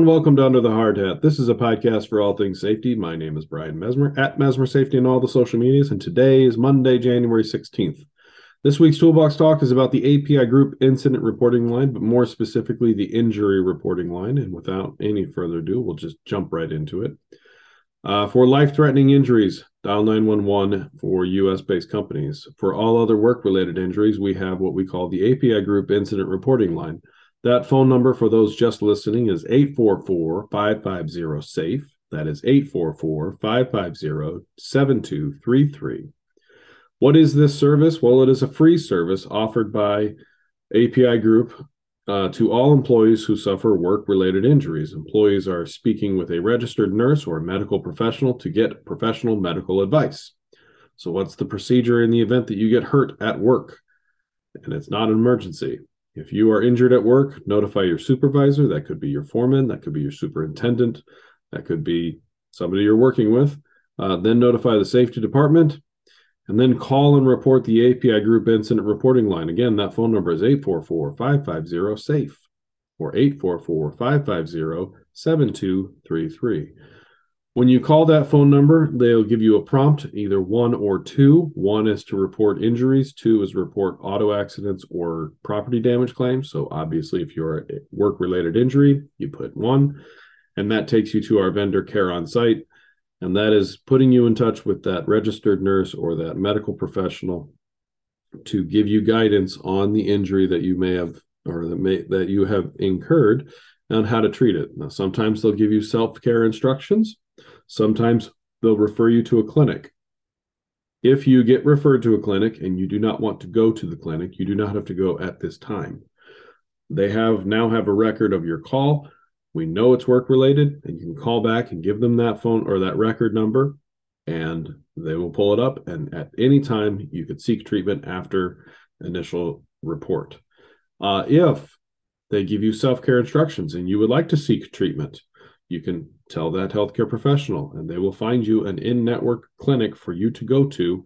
welcome to Under the Hard Hat. This is a podcast for all things safety. My name is Brian Mesmer at Mesmer Safety on all the social medias, and today is Monday, January 16th. This week's Toolbox Talk is about the API Group incident reporting line, but more specifically, the injury reporting line. And without any further ado, we'll just jump right into it. Uh, for life threatening injuries, dial 911 for US based companies. For all other work related injuries, we have what we call the API Group incident reporting line. That phone number for those just listening is 844 550 SAFE. That is 844 550 7233. What is this service? Well, it is a free service offered by API Group uh, to all employees who suffer work related injuries. Employees are speaking with a registered nurse or medical professional to get professional medical advice. So, what's the procedure in the event that you get hurt at work and it's not an emergency? If you are injured at work, notify your supervisor. That could be your foreman, that could be your superintendent, that could be somebody you're working with. Uh, then notify the safety department and then call and report the API group incident reporting line. Again, that phone number is 844 550 SAFE or 844 550 7233. When you call that phone number, they'll give you a prompt, either one or two. One is to report injuries, two is report auto accidents or property damage claims. So, obviously, if you're a work related injury, you put one, and that takes you to our vendor care on site and that is putting you in touch with that registered nurse or that medical professional to give you guidance on the injury that you may have or that may that you have incurred and how to treat it. Now, sometimes they'll give you self-care instructions. Sometimes they'll refer you to a clinic. If you get referred to a clinic and you do not want to go to the clinic, you do not have to go at this time. They have now have a record of your call we know it's work related and you can call back and give them that phone or that record number and they will pull it up and at any time you could seek treatment after initial report uh, if they give you self-care instructions and you would like to seek treatment you can tell that healthcare professional and they will find you an in-network clinic for you to go to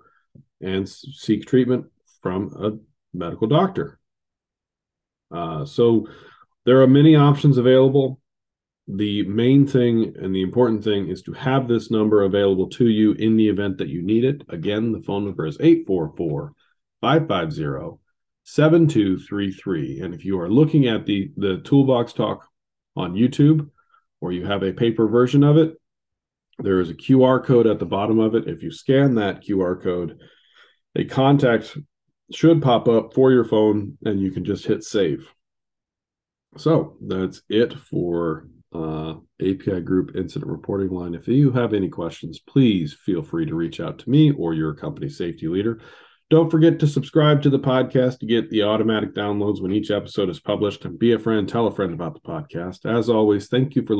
and seek treatment from a medical doctor uh, so there are many options available the main thing and the important thing is to have this number available to you in the event that you need it. Again, the phone number is 844 550 7233. And if you are looking at the, the Toolbox Talk on YouTube or you have a paper version of it, there is a QR code at the bottom of it. If you scan that QR code, a contact should pop up for your phone and you can just hit save. So that's it for uh, API Group incident reporting line. If you have any questions, please feel free to reach out to me or your company safety leader. Don't forget to subscribe to the podcast to get the automatic downloads when each episode is published. And be a friend, tell a friend about the podcast. As always, thank you for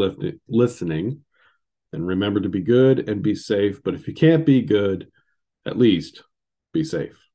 listening. And remember to be good and be safe. But if you can't be good, at least be safe.